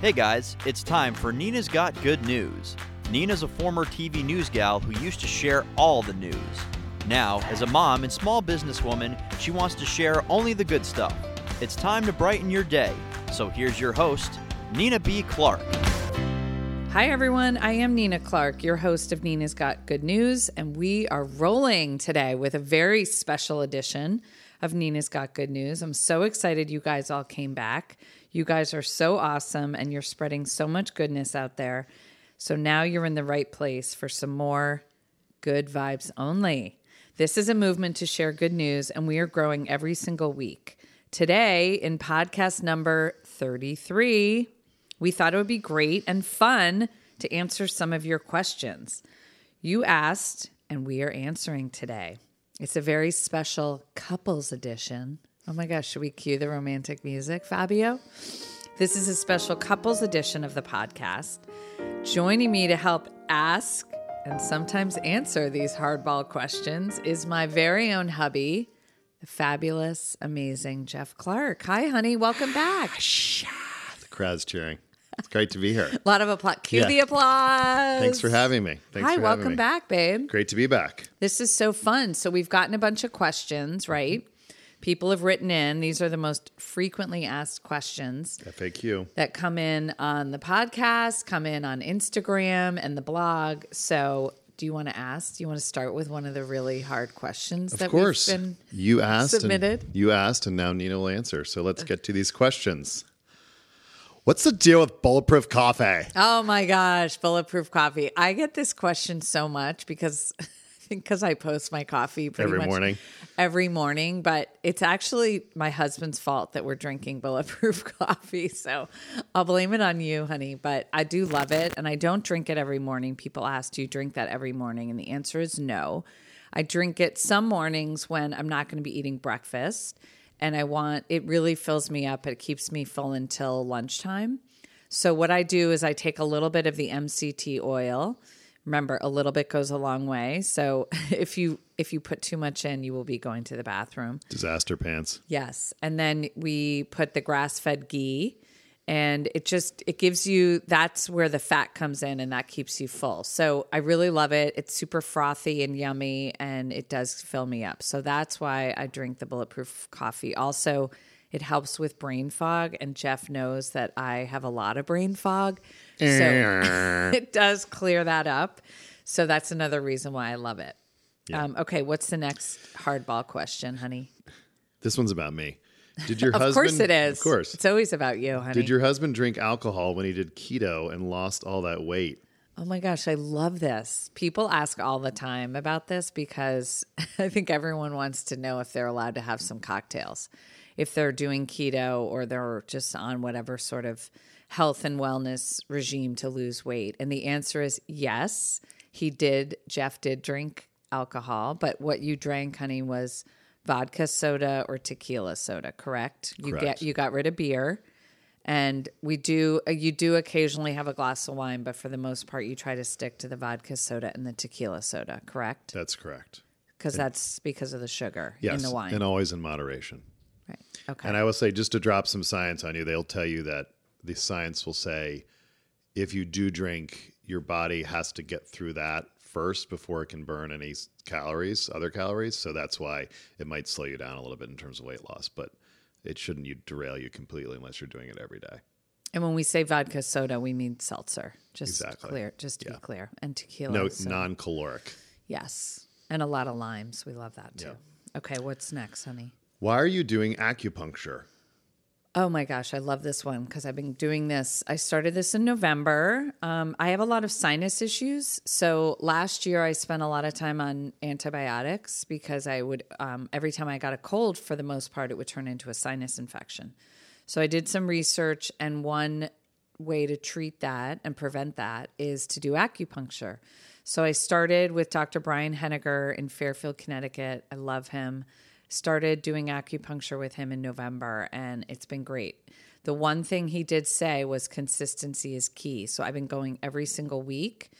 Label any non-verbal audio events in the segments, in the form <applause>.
Hey guys, it's time for Nina's Got Good News. Nina's a former TV news gal who used to share all the news. Now, as a mom and small businesswoman, she wants to share only the good stuff. It's time to brighten your day. So here's your host, Nina B. Clark. Hi, everyone. I am Nina Clark, your host of Nina's Got Good News, and we are rolling today with a very special edition of Nina's Got Good News. I'm so excited you guys all came back. You guys are so awesome, and you're spreading so much goodness out there. So now you're in the right place for some more good vibes only. This is a movement to share good news, and we are growing every single week. Today, in podcast number 33, we thought it would be great and fun to answer some of your questions. You asked, and we are answering today. It's a very special couples edition. Oh my gosh, should we cue the romantic music, Fabio? This is a special couples edition of the podcast. Joining me to help ask and sometimes answer these hardball questions is my very own hubby, the fabulous, amazing Jeff Clark. Hi, honey. Welcome back. The crowd's cheering. It's great to be here. A <laughs> lot of applause. Cue Yeah. the applause. Thanks for having me. Thanks Hi, for having welcome me. back, babe. Great to be back. This is so fun. So we've gotten a bunch of questions, right? People have written in. These are the most frequently asked questions FAQ. that come in on the podcast, come in on Instagram and the blog. So do you want to ask? Do you want to start with one of the really hard questions that Of course. we've been you asked. submitted? You asked, and now Nina will answer. So let's get to these questions. What's the deal with bulletproof coffee? Oh my gosh, bulletproof coffee. I get this question so much because <laughs> <laughs> because I post my coffee pretty Every much morning? Every morning, but it's actually my husband's fault that we're drinking bulletproof <laughs> coffee. So I'll blame it on you, honey. But I do love it and I don't drink it every morning. People ask, Do you drink that every morning? And the answer is no. I drink it some mornings when I'm not going to be eating breakfast and I want it really fills me up. It keeps me full until lunchtime. So what I do is I take a little bit of the MCT oil. Remember, a little bit goes a long way. So <laughs> if you if you put too much in, you will be going to the bathroom. Disaster pants. Yes. And then we put the grass-fed ghee and it just it gives you that's where the fat comes in and that keeps you full. So I really love it. It's super frothy and yummy and it does fill me up. So that's why I drink the bulletproof coffee. Also, it helps with brain fog and Jeff knows that I have a lot of brain fog. So <laughs> it does clear that up. So that's another reason why I love it. Um, okay, what's the next hardball question, honey? This one's about me. Did your <laughs> Of husband? course it is. Of course. It's always about you, honey. Did your husband drink alcohol when he did keto and lost all that weight? Oh my gosh, I love this. People ask all the time about this because <laughs> I think everyone wants to know if they're allowed to have some cocktails. If they're doing keto or they're just on whatever sort of health and wellness regime to lose weight. And the answer is yes. He did, Jeff did drink alcohol, but what you drank, honey, was vodka soda or tequila soda, correct? You Correct. get you got rid of beer. And we do, uh, you do occasionally have a glass of wine, but for the most part, you try to stick to the vodka soda and the tequila soda, correct? That's correct. Because that's because of the sugar Yes. in the wine. And always in moderation. right. Okay. And I will say, just to drop some science on you, they'll tell you that the science will say if you do drink, your body has to get through that first before it can burn any calories, other calories. So that's why it might slow you down a little bit in terms of weight loss, but it shouldn't you derail you completely unless you're doing it every day. and when we say vodka soda, we mean seltzer. Just Exactly. clear, just to Yeah. be clear. And tequila. No, so- non-caloric. yes. And a lot of limes. We love that too. Yeah. Okay. What's next, honey? Why are you doing acupuncture? Oh my gosh, I love this one because I've been doing this. I started this in November. Um, I have a lot of sinus issues. So last year I spent a lot of time on antibiotics because I would, um, every time I got a cold, for the most part, it would turn into a sinus infection. So I did some research, and one way to treat that and prevent that is to do acupuncture. So I started with Dr. Brian Henniger in Fairfield, Connecticut. I love him. Started doing acupuncture with him in November, and it's been great. The one thing he did say was consistency is key. So I've been going every single week.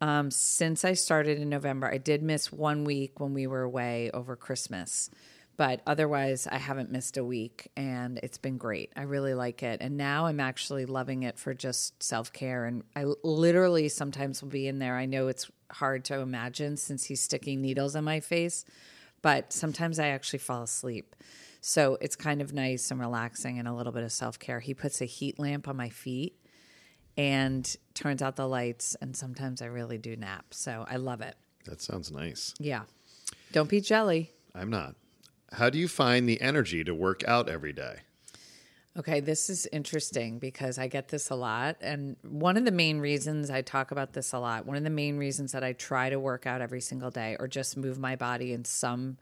Um, since I started in November, I did miss one week when we were away over Christmas. But otherwise, I haven't missed a week and it's been great. I really like it. And now I'm actually loving it for just self care. And I literally sometimes will be in there. I know it's hard to imagine since he's sticking needles in my face, but sometimes I actually fall asleep. So it's kind of nice and relaxing and a little bit of self care. He puts a heat lamp on my feet and turns out the lights. And sometimes I really do nap. So I love it. That sounds nice. Yeah. Don't be jelly. I'm not. How do you find the energy to work out every day? Okay, this is interesting because I get this a lot. And one of the main reasons I talk about this a lot, one of the main reasons that I try to work out every single day or just move my body in some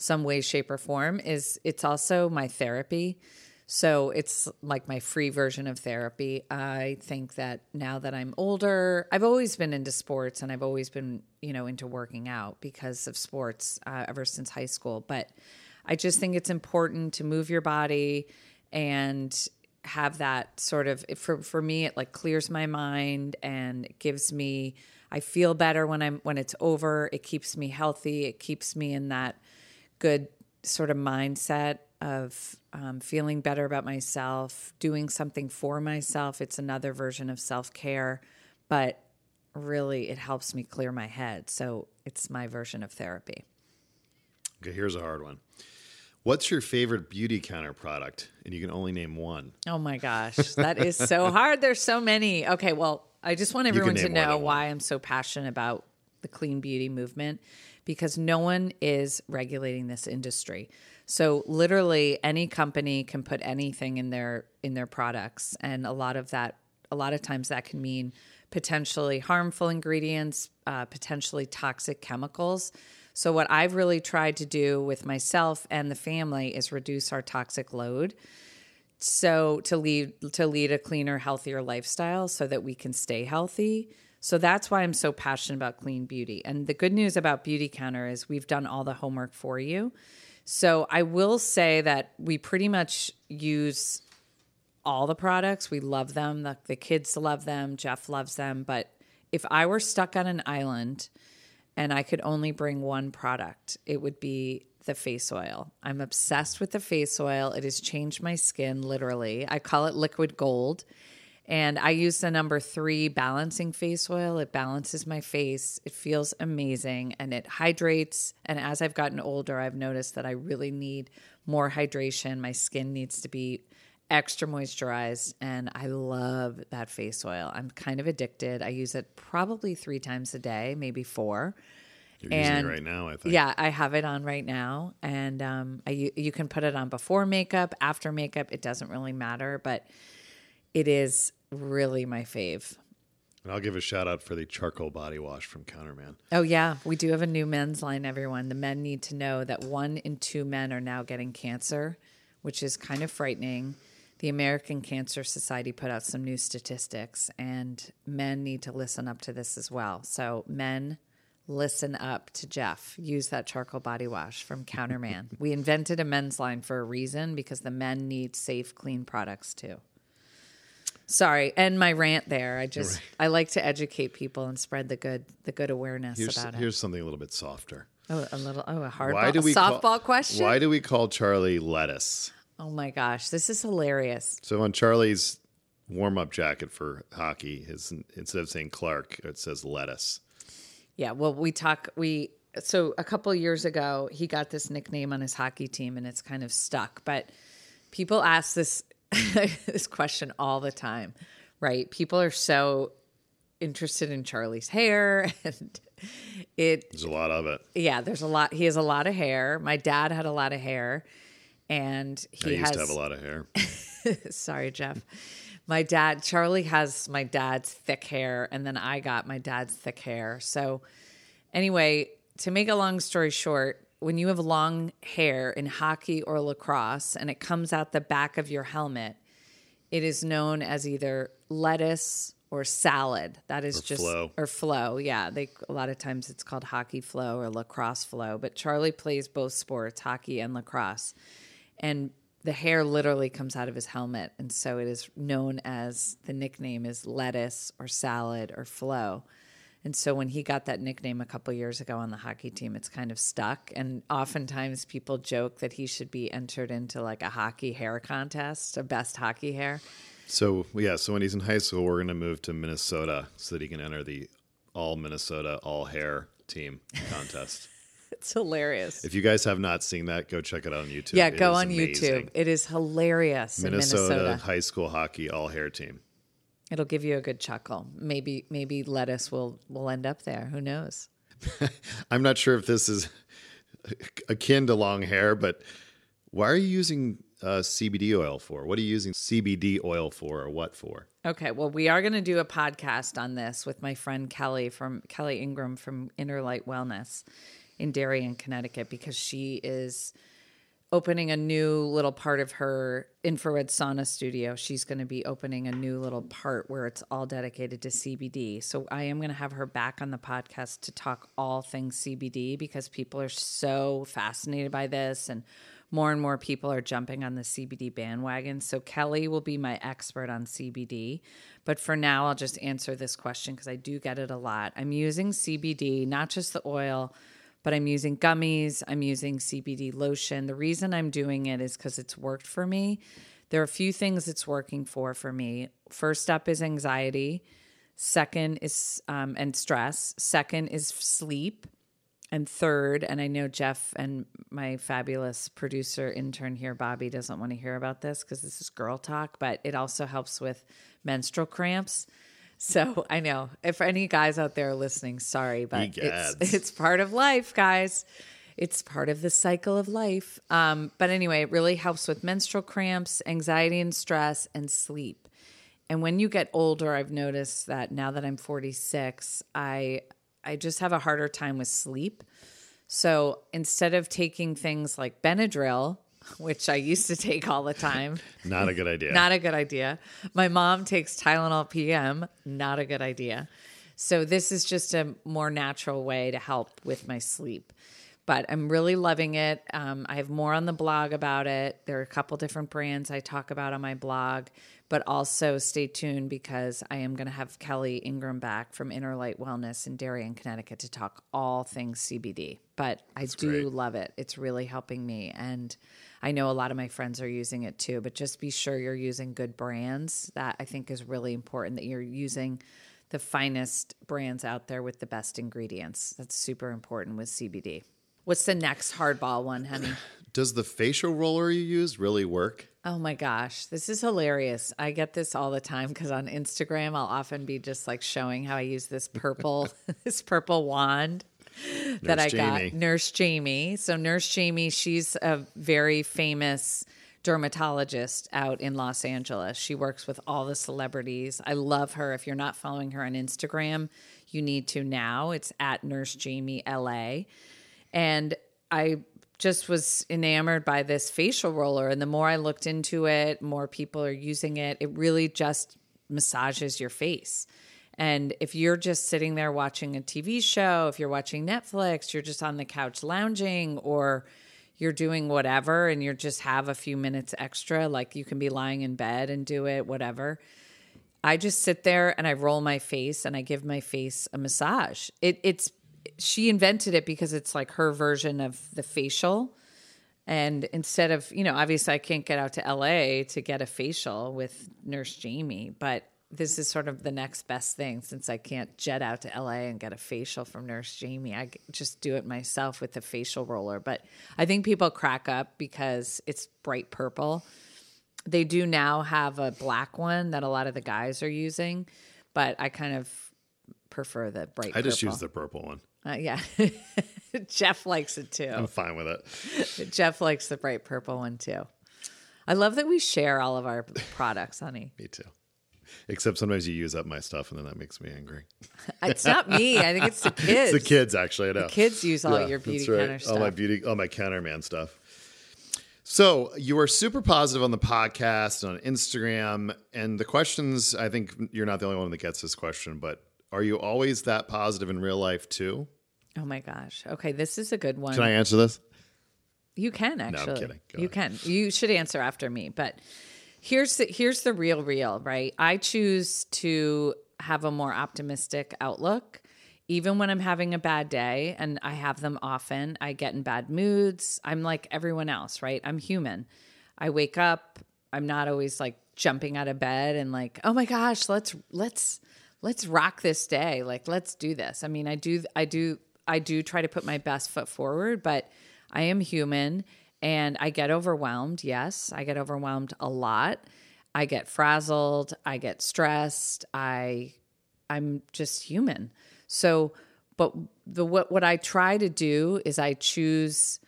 some way shape or form is it's also my therapy. So it's like my free version of therapy. I think that now that I'm older, I've always been into sports and I've always been, you know, into working out because of sports uh, ever since high school. But I just think it's important to move your body and have that sort of for for me it like clears my mind and it gives me I feel better when I'm when it's over. It keeps me healthy. It keeps me in that good sort of mindset of um, feeling better about myself, doing something for myself. It's another version of self care, but really it helps me clear my head. So it's my version of therapy. Okay, here's a hard one. What's your favorite Beautycounter product? And you can only name one. Oh my gosh, that is so <laughs> hard. There's so many. Okay, well, I just want everyone to know why I'm so passionate about the clean beauty movement because no one is regulating this industry. So literally any company can put anything in their in their products and a lot of that a lot of times that can mean potentially harmful ingredients, uh, potentially toxic chemicals. So what I've really tried to do with myself and the family is reduce our toxic load. So to lead to lead a cleaner healthier lifestyle so that we can stay healthy. So that's why i'm so passionate about clean beauty. And the good news about Beautycounter is we've done all the homework for you. So i will say that we pretty much use all the products. We love them. The, the kids love them. Jeff loves them. But if i were stuck on an island and I could only bring one product, it would be the face oil. I'm obsessed with the face oil. It has changed my skin literally. I call it liquid gold. And I use the number three balancing face oil. It balances my face. It feels amazing and it hydrates. And as I've gotten older, I've noticed that I really need more hydration. My skin needs to be extra moisturized. And I love that face oil. I'm kind of addicted. I use it probably three times a day, maybe four. You're using it right now, I think. Yeah, I have it on right now, and um, I, you, you can put it on before makeup, after makeup. It doesn't really matter, but it is really my fave. And I'll give a shout out for the charcoal body wash from Counterman. Oh yeah, we do have a new men's line. Everyone, the men need to know that one in two men are now getting cancer, which is kind of frightening. The American Cancer Society put out some new statistics, and men need to listen up to this as well. So, men, listen up to Jeff. Use that charcoal body wash from Counterman. <laughs> we invented a men's line for a reason because the men need safe, clean products too. Sorry, and my rant there. I just I like to educate people and spread the good the good awareness Here's, about it. here's something a little bit softer. Oh, a little oh a hard Why do we softball call, question. Why do we call Charlie lettuce? Oh my gosh, this is hilarious. So on Charlie's warm up jacket for hockey, his instead of saying Clark, it says lettuce. Yeah, well, we talk we so a couple years ago he got this nickname on his hockey team and it's kind of stuck. But people ask this <laughs> this question all the time, right? People are so interested in Charlie's hair <laughs> and it There's a lot of it. yeah, there's a lot he has a lot of hair. My dad had a lot of hair and he I used has to have a lot of hair. <laughs> Sorry, Jeff. My dad, Charlie has my dad's thick hair, and then I got my dad's thick hair. So, anyway, to make a long story short, when you have long hair in hockey or lacrosse and it comes out the back of your helmet, it is known as either lettuce or salad. That is Or just flow. or flow. Yeah, they a lot of times it's called hockey flow or lacrosse flow. But Charlie plays both sports, hockey and lacrosse, and the hair literally comes out of his helmet, and so it is known as the nickname is lettuce or salad or flow. And so when he got that nickname a couple years ago on the hockey team, it's kind of stuck. And oftentimes people joke that he should be entered into like a hockey hair contest, a best hockey hair. So yeah, so when he's in high school, we're gonna move to Minnesota so that he can enter the all Minnesota all hair team contest. <laughs> <laughs> It's hilarious. if you guys have not seen that, go check it out on YouTube. yeah, It go on amazing. YouTube. It is hilarious Minnesota, in Minnesota. high school hockey all hair team. It'll give you a good chuckle. Maybe maybe lettuce will will end up there. Who knows? <laughs> I'm not sure if this is akin to long hair, but why are you using uh, CBD oil for? What are you using CBD oil for, or what for? Okay, well, we are going to do a podcast on this with my friend Kelly from Kelly Ingram from Inner Light Wellness in Darien, Connecticut, because she is opening a new little part of her infrared sauna studio. She's going to be opening a new little part where it's all dedicated to CBD. So I am going to have her back on the podcast to talk all things CBD because people are so fascinated by this and more and more people are jumping on the CBD bandwagon. So Kelly will be my expert on CBD. But for now, I'll just answer this question because I do get it a lot. I'm using CBD, not just the oil, but I'm using gummies, I'm using CBD lotion. The reason I'm doing it is because it's worked for me. There are a few things it's working for for me. First up is anxiety. Second is um, and stress. Second is sleep. And third, and I know Jeff and my fabulous producer intern here, Bobby, doesn't want to hear about this because this is girl talk, but it also helps with menstrual cramps. So I know if any guys out there are listening, sorry, but Egads. it's, <laughs> it's part of life, guys. It's part of the cycle of life. Um, but anyway, it really helps with menstrual cramps, anxiety and stress, and sleep. And when you get older, I've noticed that now that I'm 46, I I just have a harder time with sleep. So instead of taking things like Benadryl, which I used to take all the time, <laughs> Not a good idea. not a good idea. My mom takes Tylenol PM, not a good idea. So this is just a more natural way to help with my sleep. But I'm really loving it. Um, I have more on the blog about it. There are a couple different brands I talk about on my blog, but also stay tuned because I am going to have Kelly Ingram back from Inner Light Wellness in Darien, Connecticut to talk all things CBD. But I do great. love it. It's really helping me. And I know a lot of my friends are using it too, but just be sure you're using good brands. That I think is really important that you're using the finest brands out there with the best ingredients. That's super important with CBD. What's the next hardball one, honey? <clears throat> Does the facial roller you use really work? Oh my gosh, this is hilarious. I get this all the time because on Instagram, I'll often be just like showing how I use this purple, <laughs> this purple wand <laughs> that I Jamie. got. Nurse Jamie. So Nurse Jamie, she's a very famous dermatologist out in Los Angeles. She works with all the celebrities. I love her. If you're not following her on Instagram, you need to now. It's at Nurse Jamie LA. And I just was enamored by this facial roller. And the more I looked into it, more people are using it. It really just massages your face. And if you're just sitting there watching a TV show, if you're watching Netflix, you're just on the couch lounging, or you're doing whatever and you just have a few minutes extra, like you can be lying in bed and do it, whatever. I just sit there and I roll my face and I give my face a massage. It, it's she invented it because it's like her version of the facial. And instead of, you know, obviously I can't get out to LA to get a facial with Nurse Jamie, but this is sort of the next best thing since I can't jet out to LA and get a facial from Nurse Jamie. I just do it myself with the facial roller. But I think people crack up because it's bright purple. They do now have a black one that a lot of the guys are using, but I kind of prefer the bright purple. I just purple. use the purple one. Uh, yeah. <laughs> Jeff likes it too. I'm fine with it. <laughs> Jeff likes the bright purple one too. I love that we share all of our products, honey. <laughs> Me too. Except sometimes you use up my stuff, and then that makes me angry. <laughs> It's not me. I think it's the kids. <laughs> It's the kids, actually. I know. Kids use all Yeah, your beauty right. counter stuff. All my beauty, all my counterman stuff. So you are super positive on the podcast and on Instagram, and the questions. I think you're not the only one that gets this question, but are you always that positive in real life too? oh my gosh. Okay, this is a good one. Can I answer this? You can actually. kidding. Go you can. You should answer after me. But here's the here's the real real, right? I choose to have a more optimistic outlook. even when I'm having a bad day, and I have them often, I get in bad moods. I'm like everyone else, right? I'm human. I wake up, I'm not always like jumping out of bed and like, oh my gosh, let's let's let's rock this day. Like let's do this. I mean, I do I do I do try to put my best foot forward, but I am human and I get overwhelmed. Yes, I get overwhelmed a lot. I get frazzled, I get stressed. I I'm just human. So, but the what what I try to do is I choose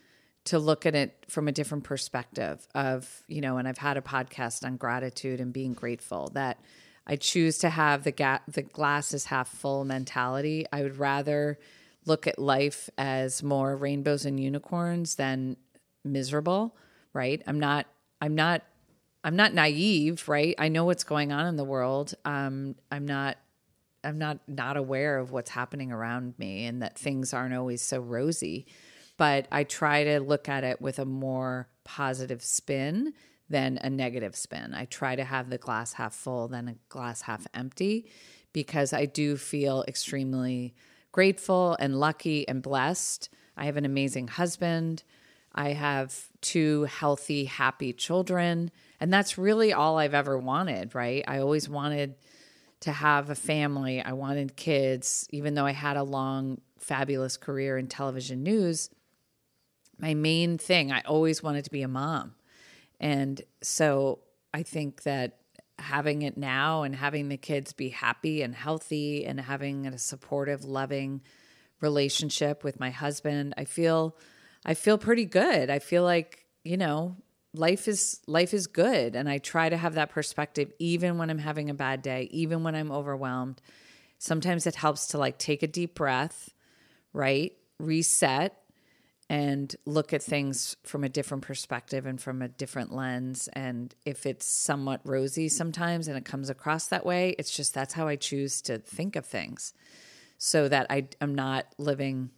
to look at it from a different perspective of, you know, and I've had a podcast on gratitude and being grateful that I choose to have the ga- the glass is half full mentality. I would rather look at life as more rainbows and unicorns than miserable, right? I'm not I'm not I'm not naive, right? I know what's going on in the world. Um, I'm not I'm not not aware of what's happening around me and that things aren't always so rosy. But I try to look at it with a more positive spin than a negative spin. I try to have the glass half full than a glass half empty because I do feel extremely grateful and lucky and blessed. I have an amazing husband. I have two healthy, happy children. And that's really all I've ever wanted, right? I always wanted to have a family. I wanted kids, even though I had a long, fabulous career in television news. My main thing, I always wanted to be a mom. And so I think that having it now and having the kids be happy and healthy and having a supportive, loving relationship with my husband, I feel I feel pretty good. I feel like, you know, life is life is good and I try to have that perspective even when I'm having a bad day, even when I'm overwhelmed. Sometimes it helps to like take a deep breath, right? Reset and look at things from a different perspective and from a different lens and if it's somewhat rosy sometimes and it comes across that way, it's just that's how I choose to think of things so that I am not living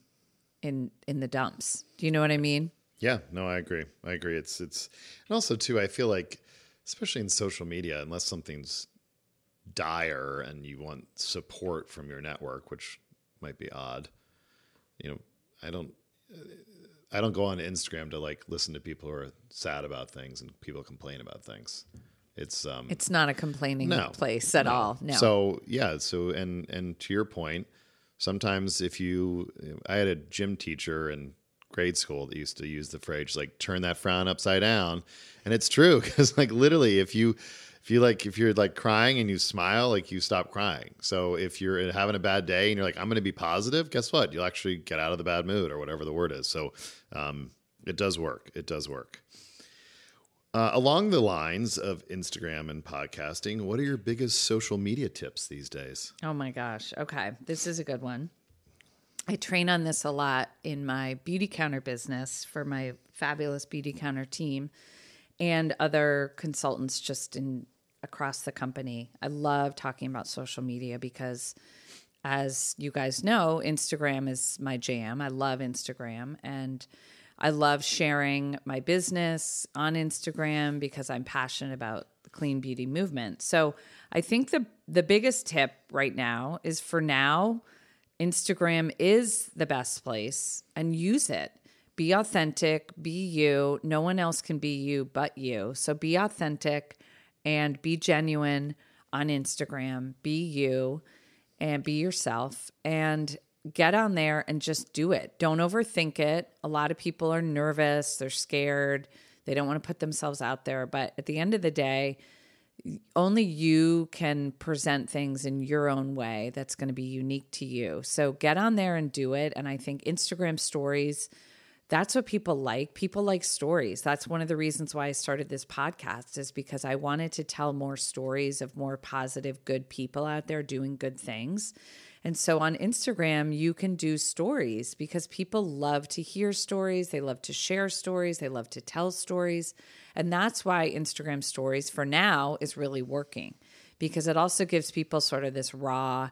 in in the dumps. Do you know what I mean? Yeah, no, I agree. I agree. It's it's and also too, I feel like especially in social media, unless something's dire and you want support from your network, which might be odd. You know, I don't I don't go on Instagram to like listen to people who are sad about things and people complain about things. It's um It's not a complaining No, place at no. all. No. So yeah, so and and to your point, sometimes if you, I had a gym teacher in grade school that used to use the phrase like turn that frown upside down, and it's true <laughs> because like literally if you if you like if you're like crying and you smile like you stop crying. So if you're having a bad day and you're like i'm going to be positive guess what? You'll actually get out of the bad mood or whatever the word is. So um, it does work. It does work uh, along the lines of Instagram and podcasting, what are your biggest social media tips these days? oh my gosh. Okay. This is a good one. I train on this a lot in my Beautycounter business for my fabulous Beautycounter team and other consultants just in across the company. I love talking about social media because as you guys know, Instagram is my jam. I love Instagram and I love sharing my business on Instagram because I'm passionate about the clean beauty movement. So, I think the the biggest tip right now is for now Instagram is the best place and use it. Be authentic, be you. No one else can be you but you. So be authentic and be genuine on Instagram. Be you and be yourself and get on there and just do it. Don't overthink it. A lot of people are nervous, they're scared, they don't want to put themselves out there. But at the end of the day, only you can present things in your own way that's going to be unique to you. So get on there and do it. And I think Instagram stories, that's what people like. People like stories. That's one of the reasons why I started this podcast, is because I wanted to tell more stories of more positive, good people out there doing good things. And so on Instagram, you can do stories because people love to hear stories. They love to share stories. They love to tell stories. And that's why Instagram stories for now is really working because it also gives people sort of this raw,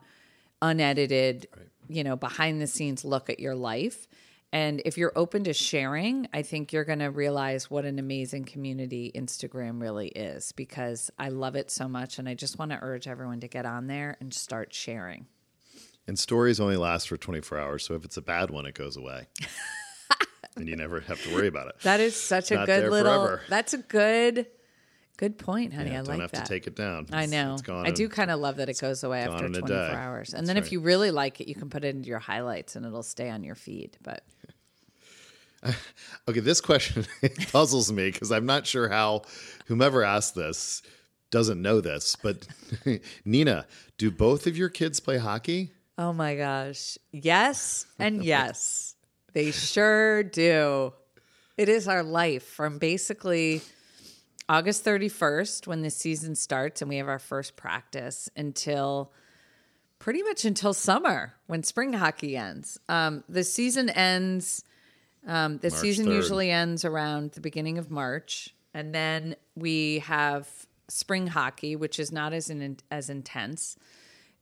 unedited, you know, behind the scenes look at your life. And if you're open to sharing, I think you're going to realize what an amazing community Instagram really is because I love it so much. And I just want to urge everyone to get on there and start sharing. And stories only last for 24 hours. So if it's a bad one, it goes away. <laughs> and you never have to worry about it. That is such a good little. forever. That's a good, good point, honey. Yeah, I don't like have that. to take it down. I know. It's gone I in- do kind of love that it goes away after 24 day. hours. And That's then if you really like it, you can put it into your highlights and it'll stay on your feed. But <laughs> Okay, this question <laughs> puzzles me because I'm not sure how whomever asked this doesn't know this. But Nina, do both of your kids play hockey? Oh my gosh. Yes and <laughs> yes. they sure do. It is our life from basically August 31st when the season starts and we have our first practice until pretty much until summer when spring hockey ends. Um, the season ends. Um, the season 3rd. usually ends around the beginning of March, and then we have spring hockey, which is not as in, as intense.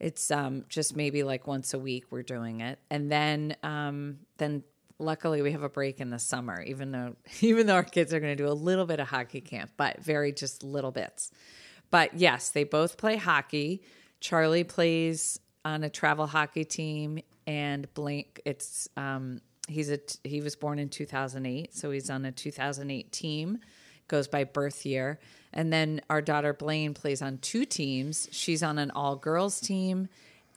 It's um, just maybe like once a week we're doing it, and then um, then luckily we have a break in the summer. Even though <laughs> even though our kids are going to do a little bit of hockey camp, but very just little bits. But yes, they both play hockey. Charlie plays on a travel hockey team, and Blake. It's um, he's a he was born in 2008, so he's on a 2008 team. Goes by birth year, and then our daughter Blaine plays on two teams. She's on an all girls team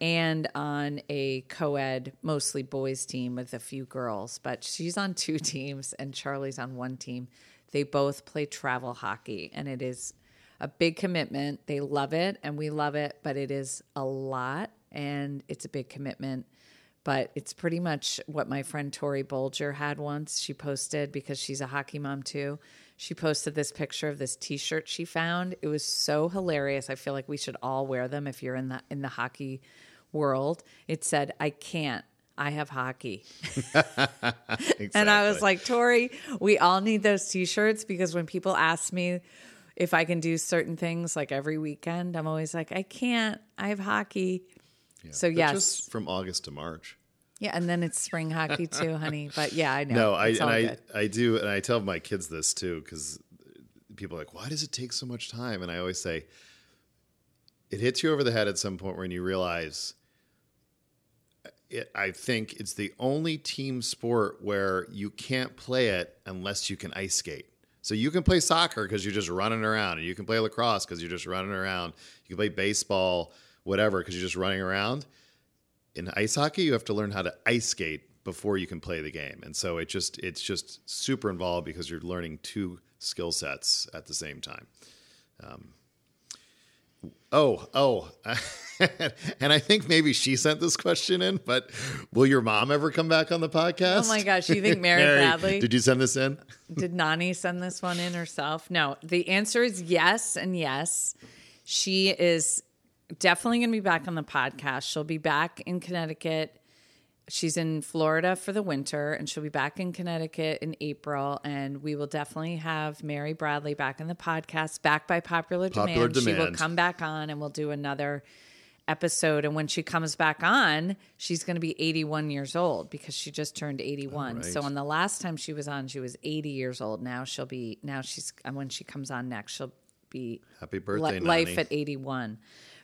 and on a co-ed mostly boys team with a few girls but she's on two <laughs> teams and charlie's on one team they both play travel hockey and it is a big commitment they love it and we love it but it is a lot and it's a big commitment but it's pretty much what my friend Tori Bolger had once. She posted because she's a hockey mom too. She posted this picture of this T-shirt she found. It was so hilarious. I feel like we should all wear them if you're in the in the hockey world. It said, "I can't. I have hockey." <laughs> And I was like, Tori, we all need those T-shirts because when people ask me if I can do certain things, like every weekend, I'm always like, I can't. I have hockey. So But yes, just from August to March. Yeah, and then it's spring hockey too, <laughs> honey. But yeah, I know. No, I and I. I do, and I tell my kids this too because people are like, "Why does it take so much time?" And I always say, it hits you over the head at some point when you realize. Eh, it, I think it's the only team sport where you can't play it unless you can ice skate. So you can play soccer because you're just running around, and you can play lacrosse because you're just running around. You can play baseball, whatever, because you're just running around in ice hockey you have to learn how to ice skate before you can play the game and so it just it's just super involved because you're learning two skill sets at the same time um, oh oh <laughs> and i think maybe she sent this question in but will your mom ever come back on the podcast Oh my gosh, you think <laughs> Mary Bradley- did you send this in Did Nani send this one in herself? No. The answer is yes and yes. She is definitely going to be back on the podcast. She'll be back in Connecticut. She's in Florida for the winter and she'll be back in Connecticut in April. And we will definitely have Mary Bradley back in the podcast, back by popular, Popular demand. She will come back on and we'll do another episode. And when she comes back on, she's going to be 81 years old because she just turned 81. right. So on the last time she was on, she was 80 years old. Now she'll be, now she's, and when she comes on next, she'll be happy li- birthday life at 81.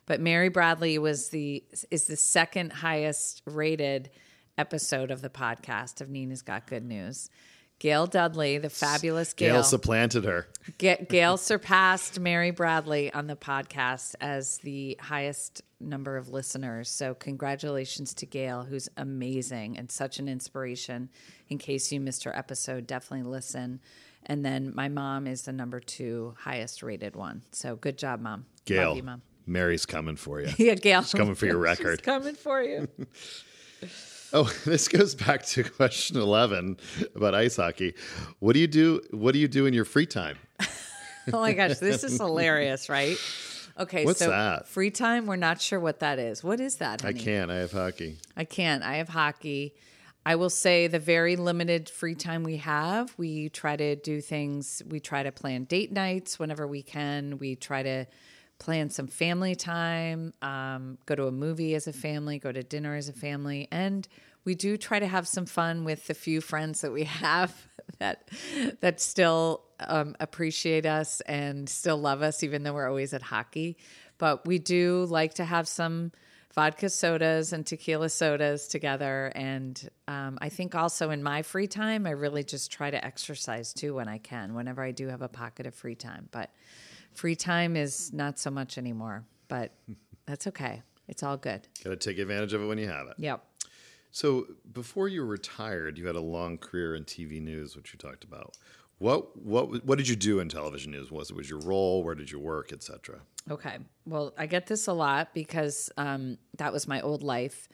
But Mary Bradley was the, is the second highest rated episode of the podcast of Nina's Got Good News. Gail Dudley, the fabulous gail Gail, supplanted her Gail surpassed Mary Bradley on the podcast as the highest number of listeners. So, congratulations to Gail, who's amazing and such an inspiration. In case you missed her episode, definitely listen. And then my mom is the number two highest rated one. So, good job, mom. gail Love you, mom. Mary's coming for you <laughs> Yeah, Gail. She's coming for your <laughs> record. She's coming for you. <laughs> Oh, this goes back to question 11 about ice hockey. What do you do what do you do in your free time? Oh my gosh, this is hilarious, right? Okay, What's so that? free time, we're not sure what that is. What is that? I can't. I have hockey. I can't. I have hockey. I will say the very limited free time we have, we try to do things. We try to plan date nights whenever we can. We try to plan some family time, um, go to a movie as a family, go to dinner as a family. And we do try to have some fun with the few friends that we <laughs> have that that still um, appreciate us and still love us, even though we're always at hockey. But we do like to have some vodka sodas and tequila sodas together. And um, I think also in my free time, I really just try to exercise too when I can, whenever I do have a pocket of free time. But free time is not so much anymore, but that's okay. It's all good. Got to take advantage of it when you have it. Yep. So before you retired, you had a long career in TV news, which you talked about. What what what did you do in television news? Was it was your role? Where did you work, etc. Okay. Well, I get this a lot because um, that was my old life.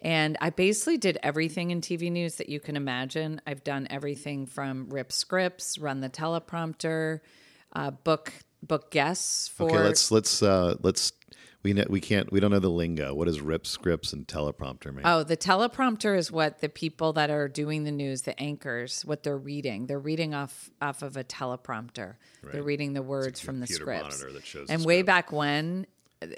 And I basically did everything in TV news that you can imagine. I've done everything from rip scripts, run the teleprompter, uh, book book guests for. Okay, let's let's uh, let's we know, we can't we don't know the lingo. What does rip scripts and teleprompter mean? Oh, the teleprompter is what the people that are doing the news, the anchors, what they're reading. They're reading off off of a teleprompter. They're reading the words from the scripts. shows the and way script. back when,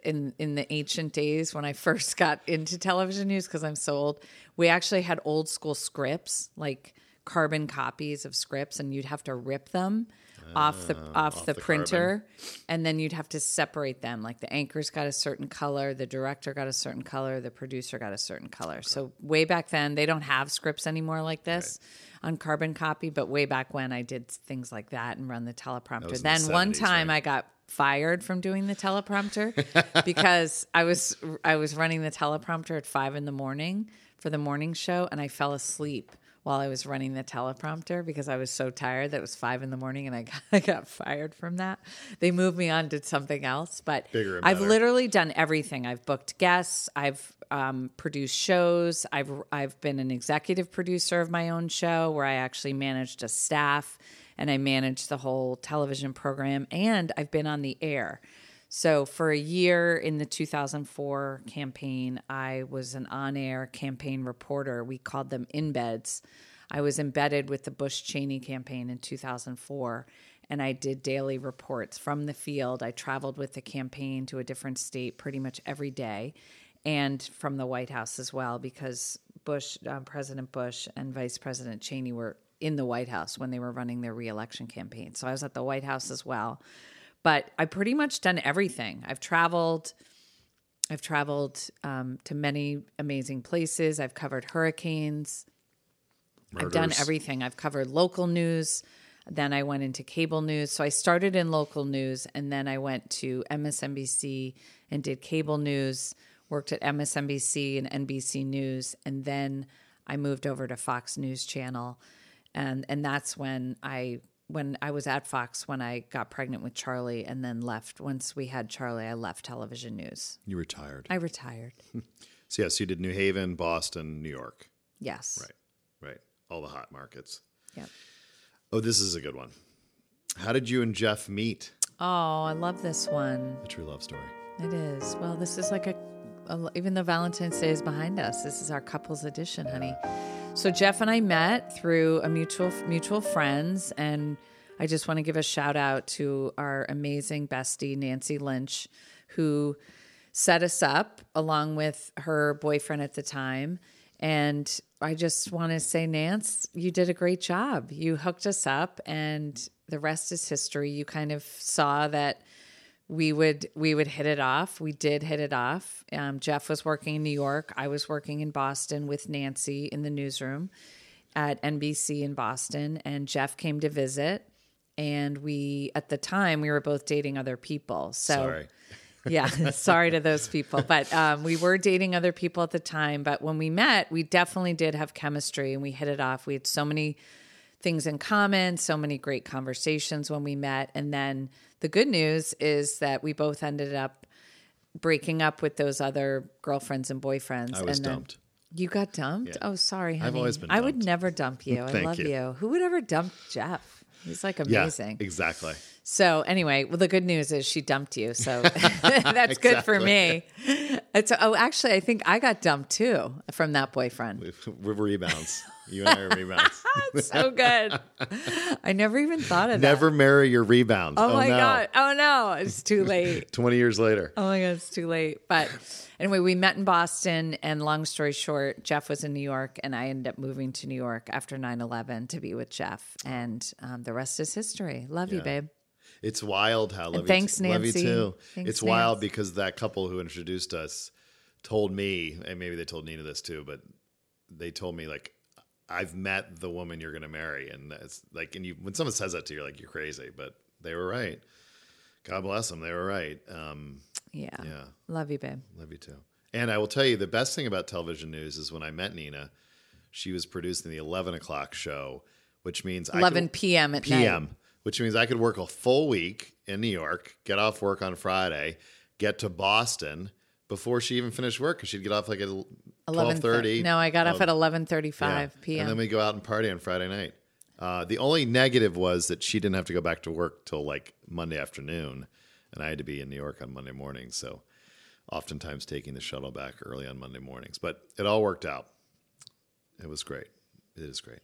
in in the ancient days when I first got into television news, because I'm so old, we actually had old school scripts, like carbon copies of scripts, and you'd have to rip them. Off the Ah, off, the, the printer and then you'd have to separate them. Like the anchors got a certain color the director got a certain color the producer got a certain color. So way back then they don't have scripts anymore like this on carbon copy but way back when i did things like that and run the teleprompter. In the then one time right? i got fired from doing the teleprompter <laughs> because i was i was running the teleprompter at five in the morning for the morning show and i fell asleep while I was running the teleprompter because I was so tired that it was five in the morning and I got, <laughs> I got fired from that. They moved me on to something else, but Bigger I've better. literally done everything. I've booked guests. I've um, produced shows. I've I've been an executive producer of my own show where I actually managed a staff and I managed the whole television program. And I've been on the air. So for a year in the 2004 campaign, I was an on-air campaign reporter. We called them embeds. I was embedded with the Bush Cheney campaign in 2004 and I did daily reports from the field. I traveled with the campaign to a different state pretty much every day and from the White House as well because Bush, uh, President Bush and Vice President Cheney were in the White House when they were running their reelection campaign. So I was at the White House as well. But I've pretty much done everything. I've traveled. I've traveled um, to many amazing places. I've covered hurricanes. I've done everything. I've covered local news. Then I went into cable news. So I started in local news and then I went to MSNBC and did cable news, worked at MSNBC and NBC News. And then I moved over to Fox News Channel. And, and that's when I when I was at Fox when I got pregnant with Charlie and then left. Once we had Charlie, I left television news. You retired. I retired. <laughs> So yes, you did New Haven, Boston, New York. Yes. Right. Right. All the hot markets. Yep. Oh, this is a good one. How did you and Jeff meet? Oh, I love this one. A true love story. It is. Well, this is like a, a even though Valentine's Day is behind us, this is our couples edition, honey. So Jeff and I met through a mutual mutual friends, and I just want to give a shout out to our amazing bestie Nancy Lynch, who set us up along with her boyfriend at the time. And I just want to say, Nance, you did a great job. You hooked us up, and the rest is history. You kind of saw that we would we would hit it off. We did hit it off. Um, Jeff was working in New York. I was working in Boston with Nancy in the newsroom at NBC in Boston, and Jeff came to visit. And we, at the time, we were both dating other people. So Sorry. <laughs> yeah, sorry to those people, but um, we were dating other people at the time. But when we met, we definitely did have chemistry, and we hit it off. We had so many things in common, so many great conversations when we met. And then the good news is that we both ended up breaking up with those other girlfriends and boyfriends. I was and dumped. You got dumped? Oh, sorry, honey. always been I would never dump you. I love you. you. Who would ever dump Jeff? He's like Yeah, amazing. exactly. So anyway, well, the good news is she dumped you, so <laughs> that's good for me. It's oh, actually, I think I got dumped too from that boyfriend. We're rebounds. You and I are rebounds. <laughs> so good. I never even thought of Never that. Never marry your rebound. Oh, my no. god! Oh no, it's too <laughs> late. 20 years later. Oh my god, it's too late. But anyway, we met in Boston, and long story short, Jeff was in New York, and I ended up moving to New York after 9-11 to be with Jeff, and um, the rest is history. Love you, babe. It's wild how love thanks, you, t- love you too. Thanks, it's wild because that couple who introduced us told me, and maybe they told Nina this too, but they told me like, I've met the woman you're going to marry, and it's like, and you when someone says that to you, you're like, you're crazy, but they were right. God bless them, they were right. Um, Yeah. yeah, Love you, babe. love you too. And I will tell you, the best thing about television news is when I met Nina, she was producing the 11 o'clock show, which means I 11 could- p.m. at night. Which means I could work a full week in New York, get off work on Friday, get to Boston before she even finished work because she'd get off like at 12:30. No, I got off of- at 11:35 yeah. p.m. And then we go out and party on Friday night. Uh, the only negative was that she didn't have to go back to work till like Monday afternoon, and I had to be in New York on Monday morning. So, oftentimes taking the shuttle back early on Monday mornings, but it all worked out. It was great. It is great.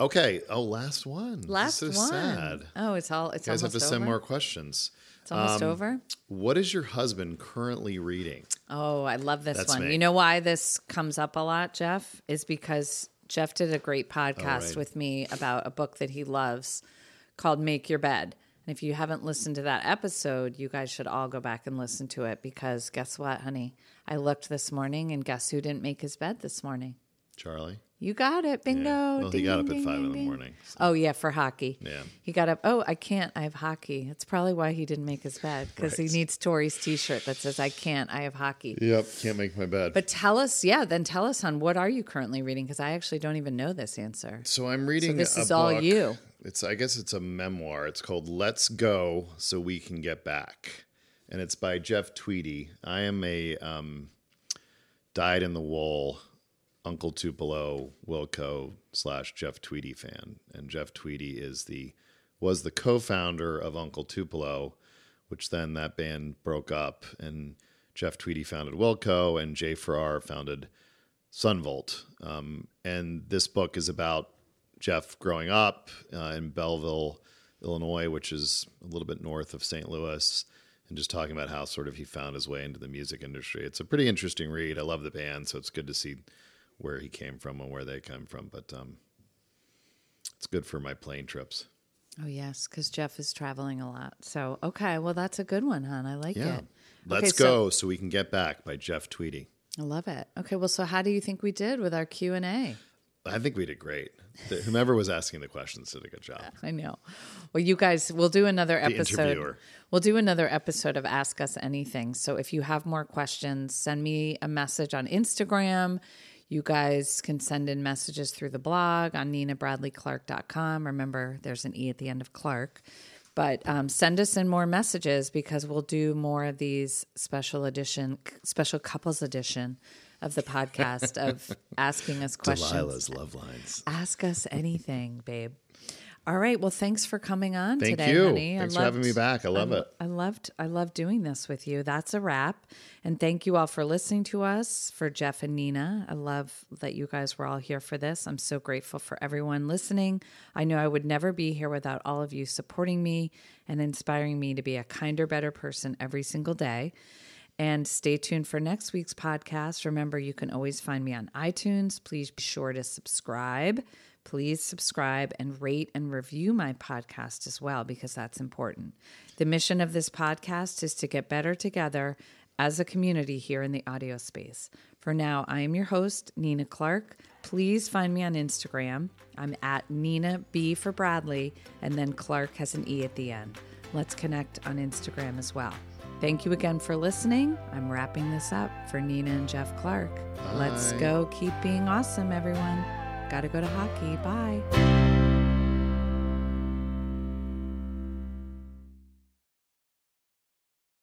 Okay. Oh, last one. Last so one. sad. Oh, it's all. It's You guys have to send more questions. It's almost um, over. What is your husband currently reading? Oh, I love this That's one. me. You know why this comes up a lot, Jeff? Is because Jeff did a great oh, podcast right. with me about a book that he loves called Make Your Bed. And if you haven't listened to that episode, you guys should all go back and listen to it because guess what, honey? I looked this morning and guess who didn't make his bed this morning? Charlie? You got it. Bingo. Well, he got up ding, at five ding, in the ding. morning. so- Oh yeah, for hockey. Yeah. He got up. Oh, I can't. I have hockey. That's probably why he didn't make his bed because he needs Tori's T-shirt that says "I can't. I have hockey." Yep. Can't make my bed. But tell us, yeah, then tell us, hon, what are you currently reading? Because I actually don't even know this answer. So I'm reading. this a is all you. It's I guess it's a memoir. It's called "Let's Go So We Can Get Back," and it's by Jeff Tweedy. I am a um, dyed in the wool Uncle Tupelo Wilco slash Jeff Tweedy fan, and Jeff Tweedy is the was the co-founder of Uncle Tupelo, which then that band broke up, and Jeff Tweedy founded Wilco, and Jay Farrar founded Son Volt. Um, and this book is about Jeff growing up uh, in Belleville, Illinois, which is a little bit north of St. Louis, and just talking about how sort of he found his way into the music industry. It's a pretty interesting read. I love the band, so it's good to see where he came from and where they come from. But um, it's good for my plane trips. Oh yes, because Jeff is traveling a lot. So okay, well that's a good one, hon. I like Yeah. it. Let's Okay, go so we can get back by Jeff Tweedy. I love it. Okay, well, so how do you think we did with our Q and A? I think we did great. The- whomever was asking the questions did a good job. <laughs> I know. Well, you guys, we'll do another episode. interviewer. We'll do another episode of Ask Us Anything. So if you have more questions, send me a message on Instagram. You guys can send in messages through the blog on ninabradleyclarke.com. Remember, there's an E at the end of Clark. But um, send us in more messages because we'll do more of these special edition, special couples edition of the podcast of <laughs> asking us questions Delilah's love lines. ask us anything, babe. All right. Well, thanks for coming on Thank today, you. honey. Thanks for having me back. I love it. I loved I loved doing this with you. That's a wrap. And thank you all for listening to us, for Jeff and Nina. I love that you guys were all here for this. I'm so grateful for everyone listening. I know I would never be here without all of you supporting me and inspiring me to be a kinder, better person every single day. And stay tuned for next week's podcast. Remember, you can always find me on iTunes. Please be sure to subscribe. Please subscribe and rate and review my podcast as well, because that's important. The mission of this podcast is to get better together as a community here in the audio space. For now, I am your host, Nina Clarke. Please find me on Instagram. I'm at Nina B for Bradley, and then Clark has an E at the end. Let's connect on Instagram as well. Thank you again for listening. I'm wrapping this up for Nina and Jeff Clarke. Let's go keep being awesome, everyone. Gotta go to hockey. Bye.